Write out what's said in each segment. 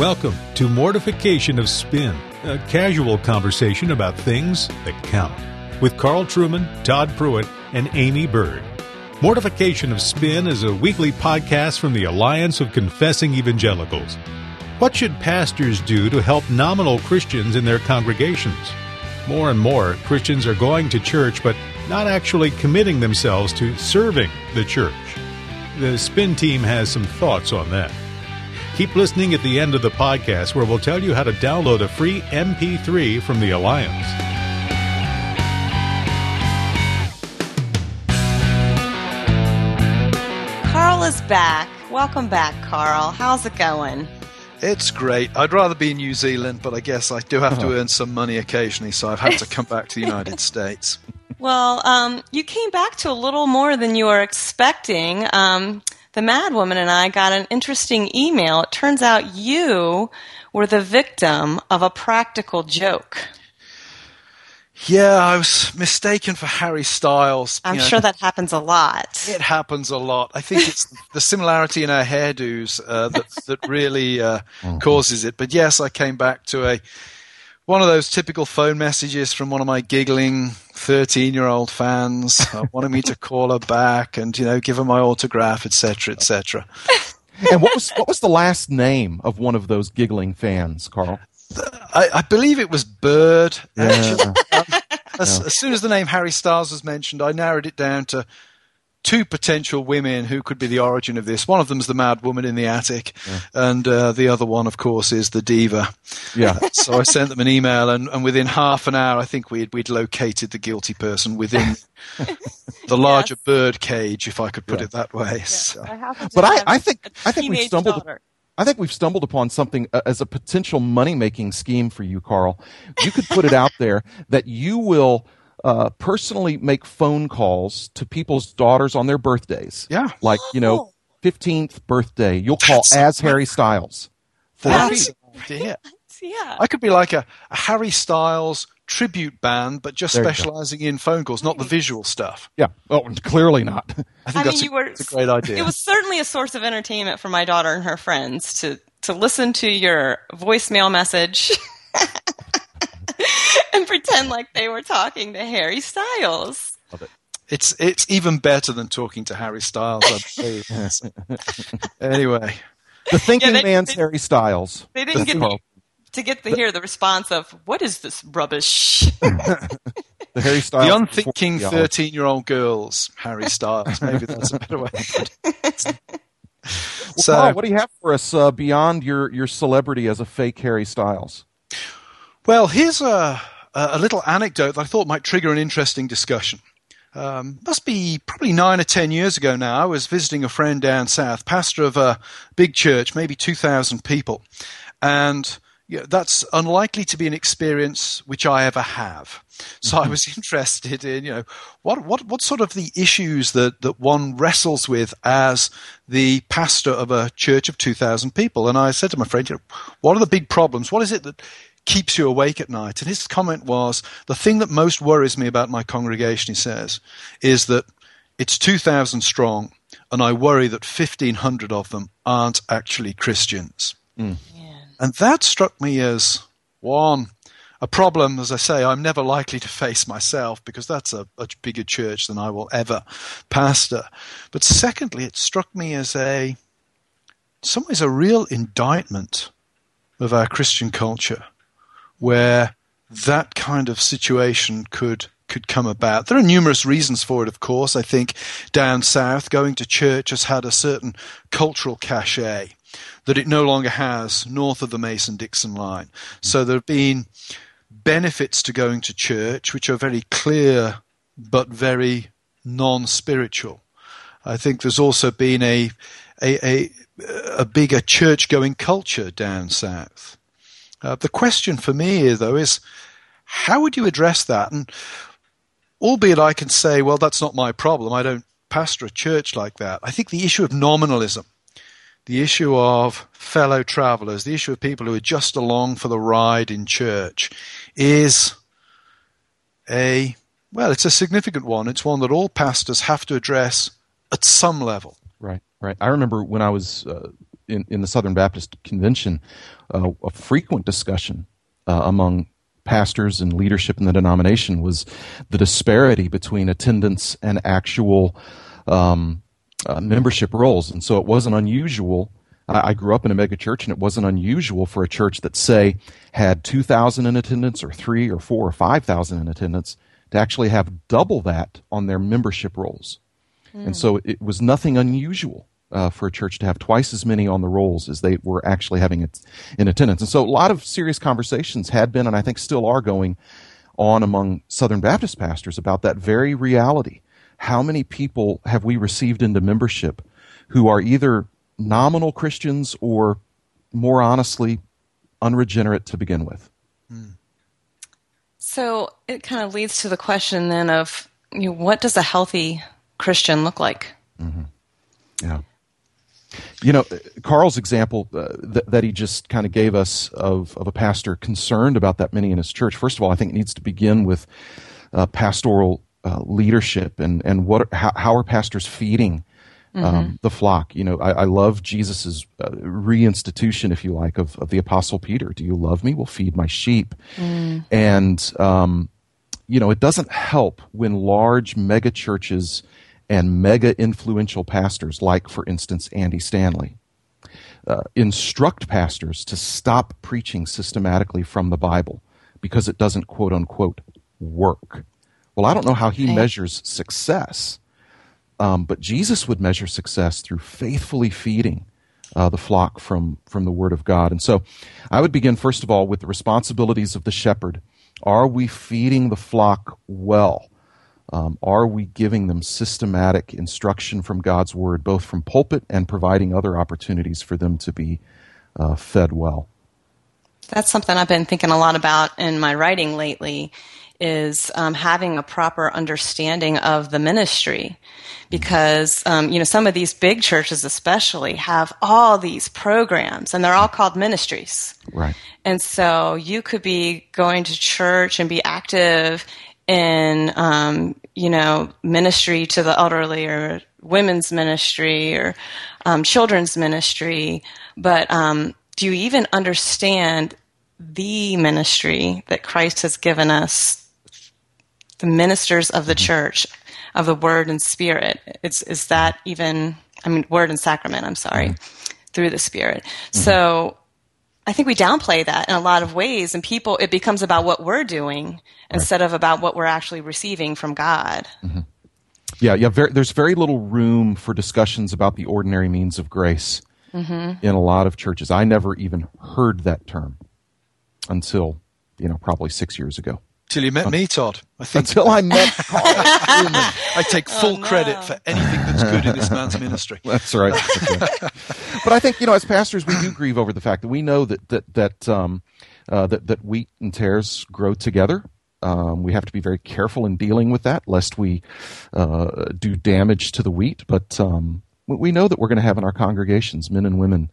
Welcome to Mortification of Spin, a casual conversation about things that count, with Carl Trueman, Todd Pruitt, and Aimee Byrd. Mortification of Spin is a weekly podcast from the Alliance of Confessing Evangelicals. What should pastors do to help nominal Christians in their congregations? More and more, Christians are going to church but not actually committing themselves to serving the church. The Spin team has some thoughts on that. Keep listening at the end of the podcast where we'll tell you how to download a free MP3 from the Alliance. Carl is back. Welcome back, Carl. How's it going? It's great. I'd rather be in New Zealand, but I guess I do have to earn some money occasionally, so I've had to come back to the United States. Well, um, you came back to a little more than you were expecting. Um, the Mad Woman and I got an interesting email. It turns out you were the victim of a practical joke. Yeah, I was mistaken for Harry Styles. I'm you know. sure that happens a lot. It happens a lot. I think it's the similarity in our hairdos uh, that that really uh, causes it. But yes, I came back to a one of those typical phone messages from one of my giggling 13 year old fans uh, wanting me to call her back and you know give her my autograph, etc., etc. and what was what was the last name of one of those giggling fans, Carl? I, I believe it was Byrd. Yeah. As, as soon as the name Harry Styles was mentioned, I narrowed it down to two potential women who could be the origin of this. One of them is the mad woman in the attic, and uh, the other one, of course, is the diva. Yeah. So I sent them an email, and, and within half an hour, I think we'd we'd located the guilty person within the larger Yes. bird cage, if I could put Yeah. it that way. So- I But I, I think a I think we've stumbled. daughter. I think we've stumbled upon something uh, as a potential money making scheme for you, Carl. You could put it out there that you will uh, personally make phone calls to people's daughters on their birthdays. Yeah. Like you know, Oh. fifteenth birthday. You'll call That's- as Harry Styles. For That's fee. Yeah. I could be like a, a Harry Styles tribute band, but just There specializing in phone calls, not the visual stuff. Yeah. Oh, clearly not. I think I mean, that's, you a, were- that's a great idea. It was certainly a source of entertainment for my daughter and her friends to to listen to your voicemail message and pretend like they were talking to Harry Styles. It's it's even better than talking to Harry Styles. I believe. anyway, The thinking they- man's they- Harry Styles. They didn't get Carl. to get to hear the response of "What is this rubbish?" The Harry Styles. the unthinking thirteen-year-old girls, Harry Styles. Maybe that's a better way. to put it. Well, so, Carl, what do you have for us uh, beyond your, your celebrity as a fake Harry Styles? Well, here's a a little anecdote that I thought might trigger an interesting discussion. Um, must be probably nine or ten years ago now. I was visiting a friend down south, pastor of a big church, maybe two thousand people, and yeah, that's unlikely to be an experience which I ever have. So I was interested in, you know, what what what sort of the issues that that one wrestles with as the pastor of a church of two thousand people. And I said to my friend, you know, what are the big problems? What is it that keeps you awake at night? And his comment was, the thing that most worries me about my congregation, he says, is that it's 2,000 strong, and I worry that 1,500 of them aren't actually Christians. Mm. And that struck me as one, a problem, as I say, I'm never likely to face myself because that's a much bigger church than I will ever pastor. But secondly, it struck me as a, in some ways, a real indictment of our Christian culture where that kind of situation could could come about. There are numerous reasons for it, of course. I think down south, going to church has had a certain cultural cachet that it no longer has north of the Mason Dixon line. So there have been benefits to going to church which are very clear but very non spiritual. I think there's also been a a, a, a bigger church going culture down south. Uh, the question for me, though, is how would you address that? And albeit I can say, well, that's not my problem. I don't pastor a church like that. I think the issue of nominalism, the issue of fellow travelers, the issue of people who are just along for the ride in church is a, well, it's a significant one. It's one that all pastors have to address at some level. Right, right. I remember when I was uh, in, in the Southern Baptist Convention uh, a frequent discussion uh, among pastors and leadership in the denomination was the disparity between attendance and actual um, uh, membership rolls. And so it wasn't unusual. I, I grew up in a megachurch, and it wasn't unusual for a church that, say, had 2,000 in attendance, or three, or four, or 5,000 in attendance, to actually have double that on their membership rolls. Mm. And so it was nothing unusual uh, for a church to have twice as many on the rolls as they were actually having it in attendance. And so a lot of serious conversations had been, and I think still are going on among Southern Baptist pastors about that very reality. How many people have we received into membership who are either nominal Christians or, more honestly, unregenerate to begin with? Hmm. So it kind of leads to the question then of you know, what does a healthy Christian look like? Mm-hmm. Yeah. You know, Carl's example uh, th- that he just kind of gave us of, of a pastor concerned about that many in his church, first of all, I think it needs to begin with uh, pastoral uh, leadership and, and what how, how are pastors feeding um, mm-hmm. the flock? You know, I, I love Jesus's uh, reinstitution, if you like, of, of the Apostle Peter. Do you love me? Well, feed my sheep. Mm. And, um, you know, it doesn't help when large mega churches – and mega influential pastors, like, for instance, Andy Stanley, uh, instruct pastors to stop preaching systematically from the Bible because it doesn't quote unquote work. Well, I don't know how he okay. measures success, um, but Jesus would measure success through faithfully feeding uh, the flock from, from the Word of God. And so I would begin, first of all, with the responsibilities of the shepherd. Are we feeding the flock well? Um, are we giving them systematic instruction from God's Word, both from pulpit and providing other opportunities for them to be uh, fed well? That's something I've been thinking a lot about in my writing lately is um, having a proper understanding of the ministry. Because um, you know some of these big churches especially have all these programs and they're all called ministries. Right. And so you could be going to church and be active in um, you know ministry to the elderly or women's ministry or um, children's ministry, but um, do you even understand the ministry that Christ has given us, the ministers of the mm-hmm. church, of the Word and Spirit? It's is that even? I mean, Word and Sacrament. I'm sorry, mm-hmm. through the Spirit. Mm-hmm. So I think we downplay that in a lot of ways, and people, it becomes about what we're doing right. instead of about what we're actually receiving from God. Mm-hmm. Yeah, yeah. Very, there's very little room for discussions about the ordinary means of grace mm-hmm. in a lot of churches. I never even heard that term until, you know, probably six years ago. Till you met me, Todd. I think until I met Carl I take full oh, no. credit for anything that's good in this man's ministry. That's right. That's right. but I think you know, as pastors, we do grieve over the fact that we know that that that um, uh, that, that wheat and tares grow together. Um, we have to be very careful in dealing with that, lest we uh, do damage to the wheat. But um, we know that we're going to have in our congregations men and women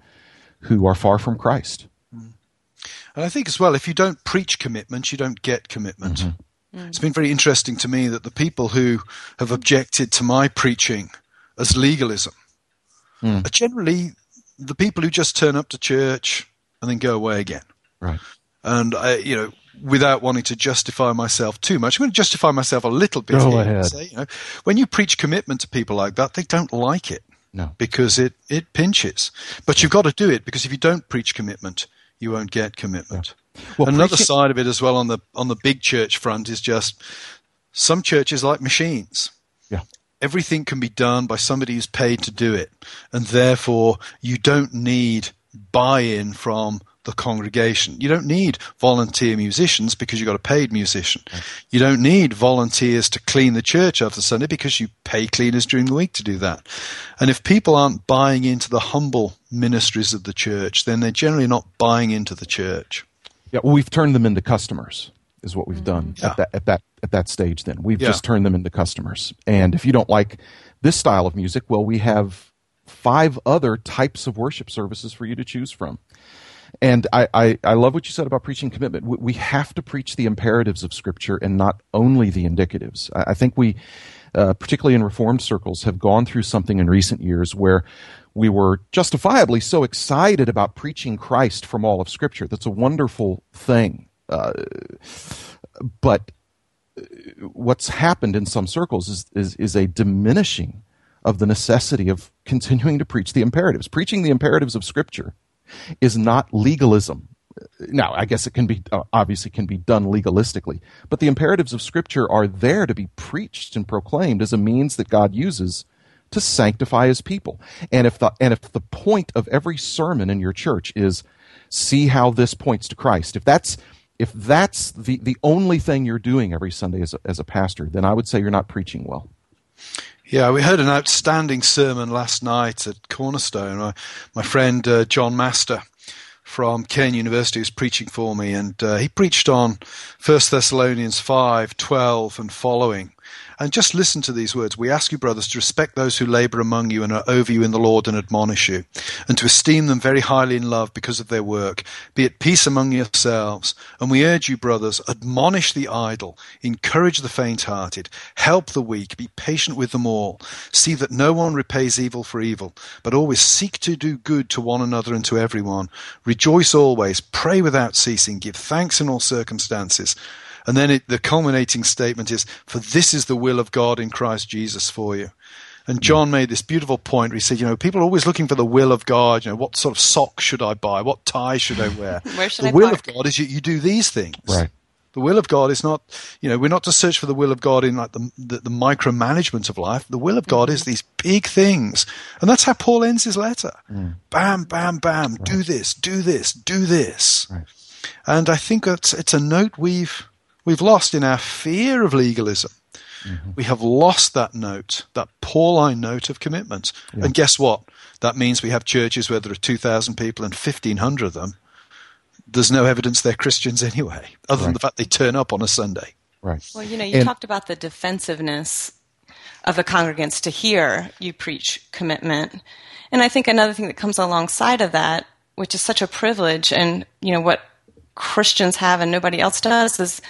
who are far from Christ and I think as well, if you don't preach commitment, you don't get commitment. Mm-hmm. Mm. It's been very interesting to me that the people who have objected to my preaching as legalism mm. are generally the people who just turn up to church and then go away again. Right. And I, you know, without wanting to justify myself too much, I'm going to justify myself a little bit. Go ahead. Say, you know, when you preach commitment to people like that, they don't like it. No. Because it, it pinches. But you've got to do it because if you don't preach commitment, you won't get commitment. Yeah. Well, Another preaching- side of it as well on the on the big church front is just some churches like machines. Yeah. Everything can be done by somebody who's paid to do it, and therefore you don't need buy-in from the congregation. You don't need volunteer musicians because you've got a paid musician. You don't need volunteers to clean the church after Sunday because you pay cleaners during the week to do that. And if people aren't buying into the humble ministries of the church, then they're generally not buying into the church. Yeah, well, we've turned them into customers, is what we've done yeah. at that at that at that stage. Then we've yeah. just turned them into customers. And if you don't like this style of music, well, we have five other types of worship services for you to choose from. And I, I, I, love what you said about preaching commitment. We have to preach the imperatives of Scripture and not only the indicatives. I, think we, uh, particularly in Reformed circles, have gone through something in recent years where we were justifiably so excited about preaching Christ from all of Scripture. That's a wonderful thing. Uh, but what's happened in some circles is, is, is a diminishing of the necessity of continuing to preach the imperatives. Preaching the imperatives of Scripture is not legalism. Now, I guess it can be uh, obviously can be done legalistically, but the imperatives of Scripture are there to be preached and proclaimed as a means that God uses to sanctify His people. And if the and if the point of every sermon in your church is see how this points to Christ, if that's if that's the, the only thing you're doing every Sunday as a, as a pastor, then I would say you're not preaching well. Yeah, we heard an outstanding sermon last night at Cornerstone. My, my friend uh, John Master from Cairn University was preaching for me, and uh, he preached on 1 Thessalonians 5, 12, and following. And just listen to these words. We ask you, brothers, to respect those who labor among you and are over you in the Lord and admonish you, and to esteem them very highly in love because of their work. Be at peace among yourselves. And we urge you, brothers, admonish the idle, encourage the faint hearted, help the weak, be patient with them all. See that no one repays evil for evil, but always seek to do good to one another and to everyone. Rejoice always, pray without ceasing, give thanks in all circumstances and then it, the culminating statement is, For this is the will of God in Christ Jesus for you. And hmm. John made this beautiful point where he said, you know, people are always looking for the will of God. You know, what sort of socks should I buy? What tie should I wear? Where should the I will park? of God is you, you do these things. Right. The will of God is not, you know, we're not to search for the will of God in like the, the, the micromanagement of life. The will of God is hmm. these big things. And that's how Paul ends his letter. Hmm. Bam, bam, bam. Do this, do this, do this. Right. And I think that's, it's a note we've, we've lost in our fear of legalism. Mm-hmm. We have lost that note, that Pauline note of commitment. And guess what? That means we have churches where there are 2,000 people and 1,500 of them. There's no evidence they're Christians anyway, other than the fact they turn up on a Sunday. Right. Well, you know, you And- talked about the defensiveness of the congregants to hear you preach commitment. And I think another thing that comes alongside of that, which is such a privilege and, you know, what Christians have and nobody else does is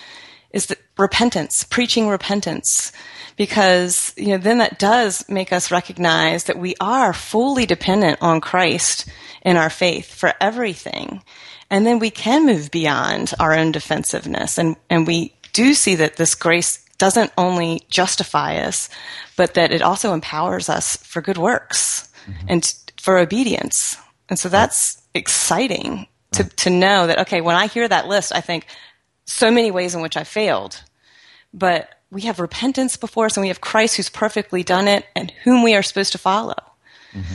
is the repentance, preaching repentance. Because, you know, then that does make us recognize that we are fully dependent on Christ in our faith for everything. And then we can move beyond our own defensiveness and, and we do see that this grace doesn't only justify us, but that it also empowers us for good works mm-hmm. and for obedience. And so that's exciting to, to know that, okay, when I hear that list, I think so many ways in which I failed, but we have repentance before us and we have Christ who's perfectly done it and whom we are supposed to follow. Mm-hmm.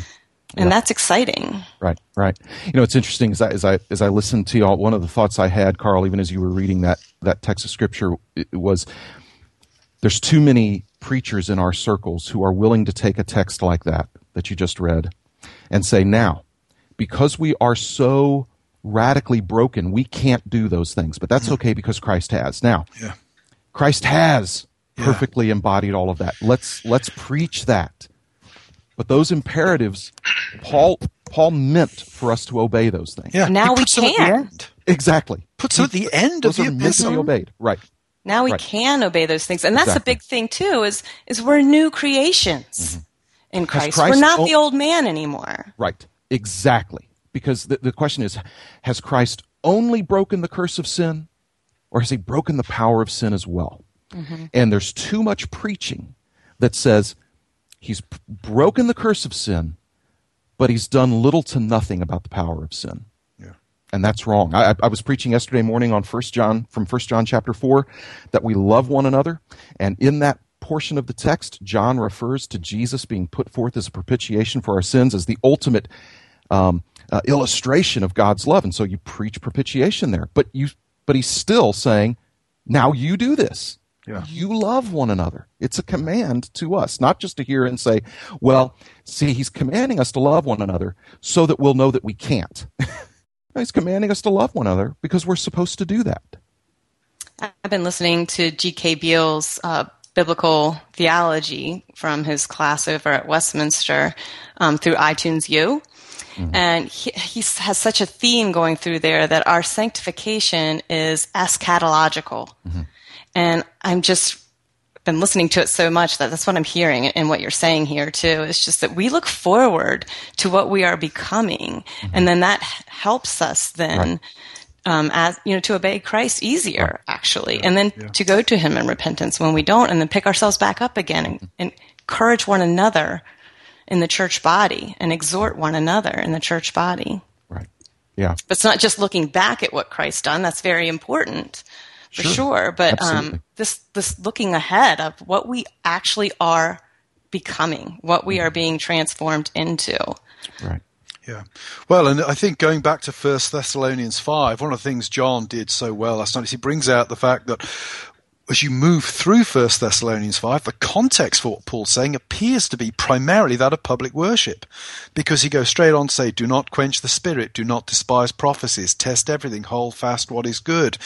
And that's exciting. Right, right. You know, it's interesting as I as I as I listened to y'all. One of the thoughts I had, Carl, even as you were reading that that text of scripture, was there's too many preachers in our circles who are willing to take a text like that that you just read and say, now, because we are so radically broken, we can't do those things, but that's okay because Christ has. Now, Yeah. Christ has perfectly embodied all of that. Let's let's preach that. But those imperatives, Paul Paul meant for us to obey those things. Yeah. Now we puts them at the can. end. Exactly. Puts them at the end of the are meant to be obeyed. Right. Now we Right. can obey those things. And that's Exactly. the big thing too, is is we're new creations mm-hmm. in Christ. Christ we're not o- the old man anymore. Right. Exactly. Because the, the question is has Christ only broken the curse of sin or has he broken the power of sin as well? And there's too much preaching that says he's p- broken the curse of sin, but he's done little to nothing about the power of sin. Yeah. and that's wrong. I, I- I was preaching yesterday morning on First John from First John chapter four that we love one another, and in that portion of the text, John refers to Jesus being put forth as a propitiation for our sins as the ultimate um, uh, illustration of God's love, and so you preach propitiation there. But you, but he's still saying, now you do this. Yeah. You love one another. It's a command to us, not just to hear and say, well, see, he's commanding us to love one another so that we'll know that we can't. He's commanding us to love one another because we're supposed to do that. I've been listening to G.K. Beale's uh, biblical theology from his class over at Westminster um, through iTunes U. And he, he has such a theme going through there that our sanctification is eschatological. And I'm just been listening to it so much that that's what I'm hearing in what you're saying here too. It's just that we look forward to what we are becoming, mm-hmm. and then that helps us then. Right. Um, as you know, to obey Christ easier, actually, yeah. and then yeah. to go to Him in repentance when we don't, and then pick ourselves back up again and, and encourage one another in the church body and exhort one another in the church body. Right. Yeah. But it's not just looking back at what Christ done. That's very important for sure. sure. But um, this this looking ahead of what we actually are becoming, what we are mm-hmm. being transformed into. Right. Yeah. Well, and I think going back to First Thessalonians 5, one of the things John did so well last night is he brings out the fact that as you move through First Thessalonians 5, the context for what Paul's saying appears to be primarily that of public worship. Because he goes straight on to say, Do not quench the spirit, do not despise prophecies, test everything, hold fast what is good.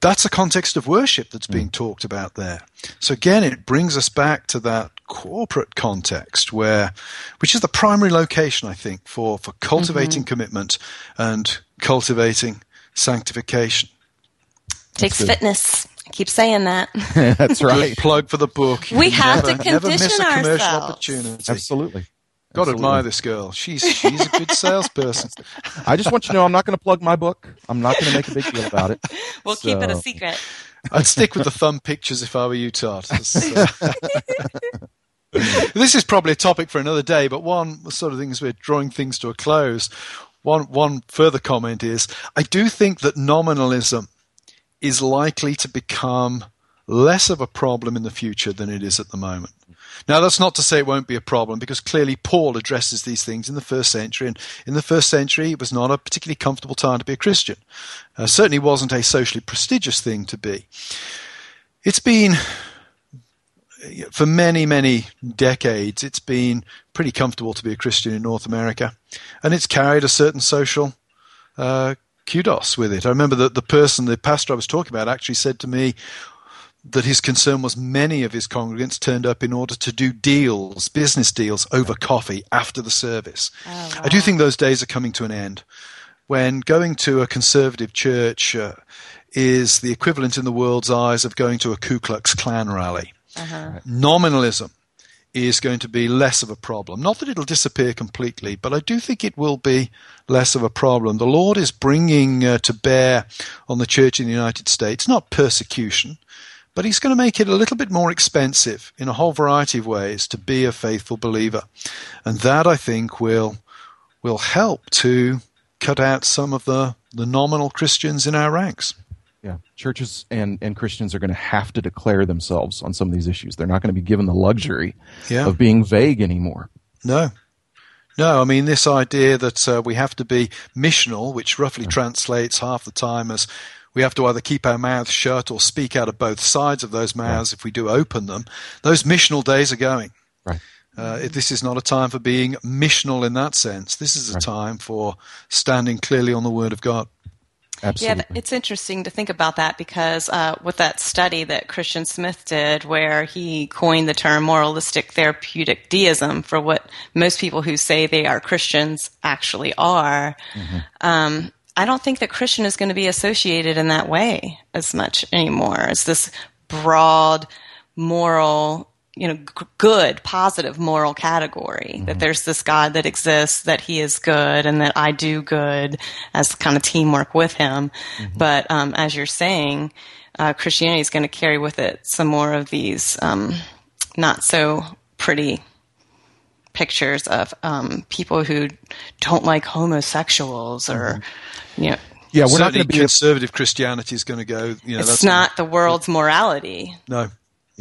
That's a context of worship that's being mm. talked about there. So again, it brings us back to that corporate context where, which is the primary location, I think, for, for cultivating mm-hmm. commitment and cultivating sanctification. Takes fitness. I keep saying that. That's right. Good plug for the book. We have never, to condition never miss a commercial ourselves. opportunity. Absolutely. Got to admire this girl. She's she's a good salesperson. I just want you to know I'm not going to plug my book. I'm not going to make a big deal about it. We'll so. keep it a secret. I'd stick with the thumb pictures if I were you, Todd. Uh, this is probably a topic for another day, but one sort of thing as we're drawing things to a close. One one further comment is I do think that nominalism is likely to become less of a problem in the future than it is at the moment. Now, that's not to say it won't be a problem, because clearly Paul addresses these things in the first century, and in the first century, it was not a particularly comfortable time to be a Christian. Uh, certainly wasn't a socially prestigious thing to be. It's been, for many, many decades, it's been pretty comfortable to be a Christian in North America, and it's carried a certain social uh, kudos with it. I remember that the person, the pastor I was talking about, actually said to me, that his concern was many of his congregants turned up in order to do deals, business deals, over coffee after the service. Oh, wow. I do think those days are coming to an end. When going to a conservative church uh, is the equivalent in the world's eyes of going to a Ku Klux Klan rally. Uh-huh. Nominalism is going to be less of a problem. Not that it'll disappear completely, but I do think it will be less of a problem. The Lord is bringing uh, to bear on the church in the United States not persecution, but he's going to make it a little bit more expensive in a whole variety of ways to be a faithful believer. And that, I think, will, will help to cut out some of the, the nominal Christians in our ranks. Yeah, churches and, and Christians are going to have to declare themselves on some of these issues. They're not going to be given the luxury yeah. of being vague anymore. No. No, I mean, this idea that uh, we have to be missional, which roughly translates half the time as we have to either keep our mouths shut or speak out of both sides of those mouths right. if we do open them. Those missional days are going. Right. Uh, this is not a time for being missional in that sense. This is a right. time for standing clearly on the Word of God. Absolutely. Yeah, it's interesting to think about that because uh, with that study that Christian Smith did, where he coined the term moralistic therapeutic deism for what most people who say they are Christians actually are, mm-hmm. um, I don't think that Christian is going to be associated in that way as much anymore. It's this broad moral, you know, g- good, positive moral category mm-hmm. that there's this God that exists, that He is good, and that I do good as kind of teamwork with Him. Mm-hmm. But um, as you're saying, uh, Christianity is going to carry with it some more of these um, not so pretty pictures of um, people who don't like homosexuals or mm-hmm yeah. Yeah, we're not going to be conservative Christianity is going to go. You know, it's not gonna, the world's morality. No.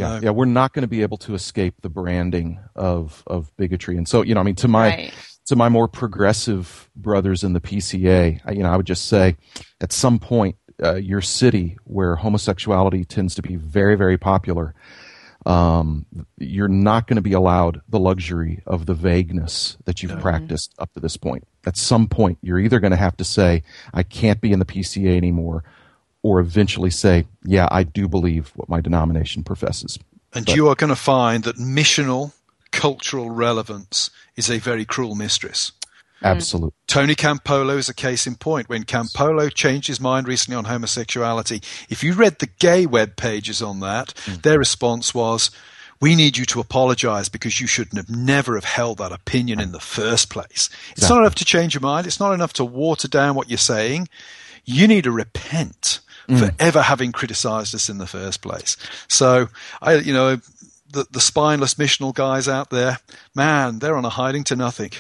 Yeah, no. yeah, we're not going to be able to escape the branding of of bigotry, and so you know, I mean, to my right. to my more progressive brothers in the PCA, I, you know, I would just say, at some point, uh, your city where homosexuality tends to be very, very popular, um, you're not going to be allowed the luxury of the vagueness that you've no. practiced up to this point. At some point, you're either going to have to say, I can't be in the PCA anymore, or eventually say, yeah, I do believe what my denomination professes. And but, you are going to find that missional cultural relevance is a very cruel mistress. Absolutely. Tony Campolo is a case in point. When Campolo changed his mind recently on homosexuality, if you read the gay web pages on that, mm. their response was, we need you to apologize because you shouldn't have never have held that opinion in the first place. It's not enough to change your mind. It's not enough to water down what you're saying. You need to repent mm. for ever having criticized us in the first place. So I, you know, the, the spineless missional guys out there, man, they're on a hiding to nothing.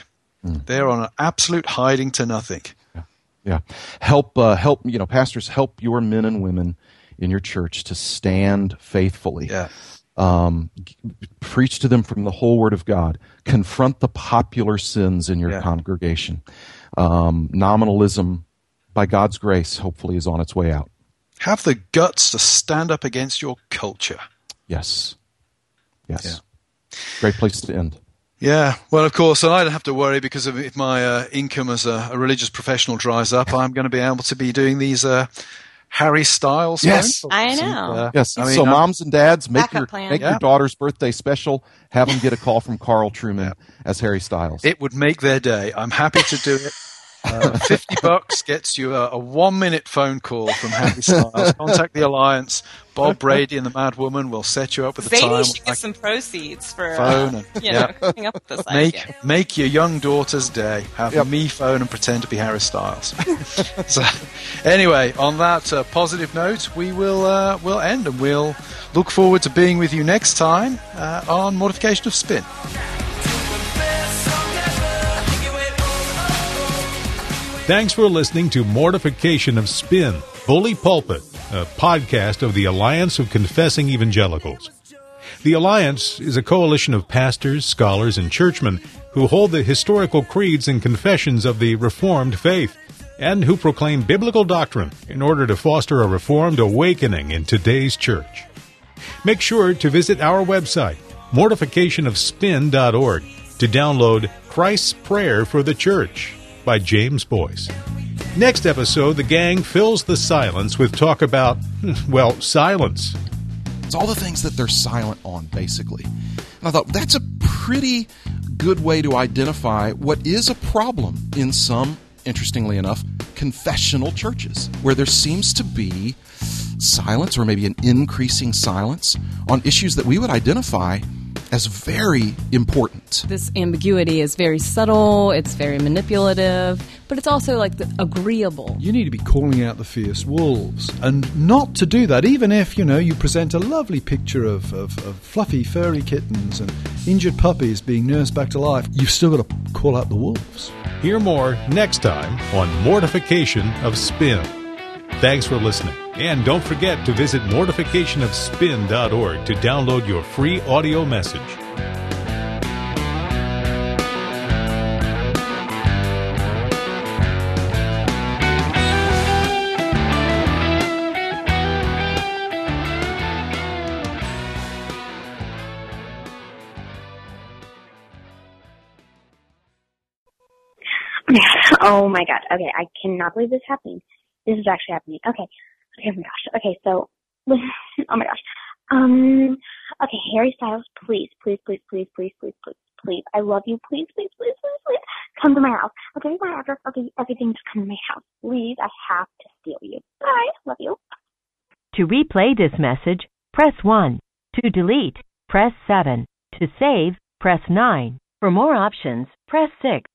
Mm. They're on an absolute hiding to nothing. Yeah, yeah. Help, uh, help. You know, pastors, help your men and women in your church to stand faithfully. Yeah. Um, preach to them from the whole Word of God. Confront the popular sins in your yeah. congregation. Um, nominalism, by God's grace, hopefully, is on its way out. Have the guts to stand up against your culture. Yes. Yes. Yeah. Great place to end. Yeah, well, of course, and I don't have to worry because if my uh, income as a, a, religious professional dries up, I'm going to be able to be doing these uh, Harry Styles. Yes, I know. Uh, yes, I mean, so moms and dads make your plan. make yeah. your daughter's birthday special. Have them get a call from Carl Trueman yeah. as Harry Styles. It would make their day. I'm happy to do it. Uh, 50 bucks gets you a, a, one minute phone call from Harry Styles. Contact the Alliance. Bob Brady and the Mad Woman will set you up with a Maybe time. Maybe should get some proceeds for phone and, you know, coming up with this make, idea. Make your young daughter's day. Have yep. me phone and pretend to be Harry Styles. so, anyway, on that uh, positive note, we will uh, we'll end and we'll look forward to being with you next time uh, on Mortification of Spin. Thanks for listening to Mortification of Spin, Bully Pulpit, a podcast of the Alliance of Confessing Evangelicals. The Alliance is a coalition of pastors, scholars, and churchmen who hold the historical creeds and confessions of the Reformed faith and who proclaim biblical doctrine in order to foster a Reformed awakening in today's church. Make sure to visit our website, mortificationofspin.org, to download Christ's Prayer for the Church by James Boice. Next episode, the gang fills the silence with talk about, well, silence. It's all the things that they're silent on, basically. And I thought that's a pretty good way to identify what is a problem in some, interestingly enough, confessional churches, where there seems to be silence or maybe an increasing silence on issues that we would identify as very important. This ambiguity is very subtle, it's very manipulative, but it's also like agreeable. You need to be calling out the fierce wolves, and not to do that, even if, you know, you present a lovely picture of, of, of fluffy, furry kittens and injured puppies being nursed back to life. You've still got to call out the wolves. Hear more next time on Mortification of Spin. Thanks for listening. And don't forget to visit mortificationofspin.org to download your free audio message. Oh my god. Okay, I cannot believe this is happening. This is actually happening. Okay. Okay, oh my gosh. Okay, so, oh my gosh. Um, okay, Harry Styles, please, please, please, please, please, please, please, please. I love you. Please, please, please, please, please. Come to my house. I'll give you my address. I'll give you everything to come to my house. Please, I have to steal you. Bye. Love you. To replay this message, press 1. To delete, press 7. To save, press 9. For more options, press 6.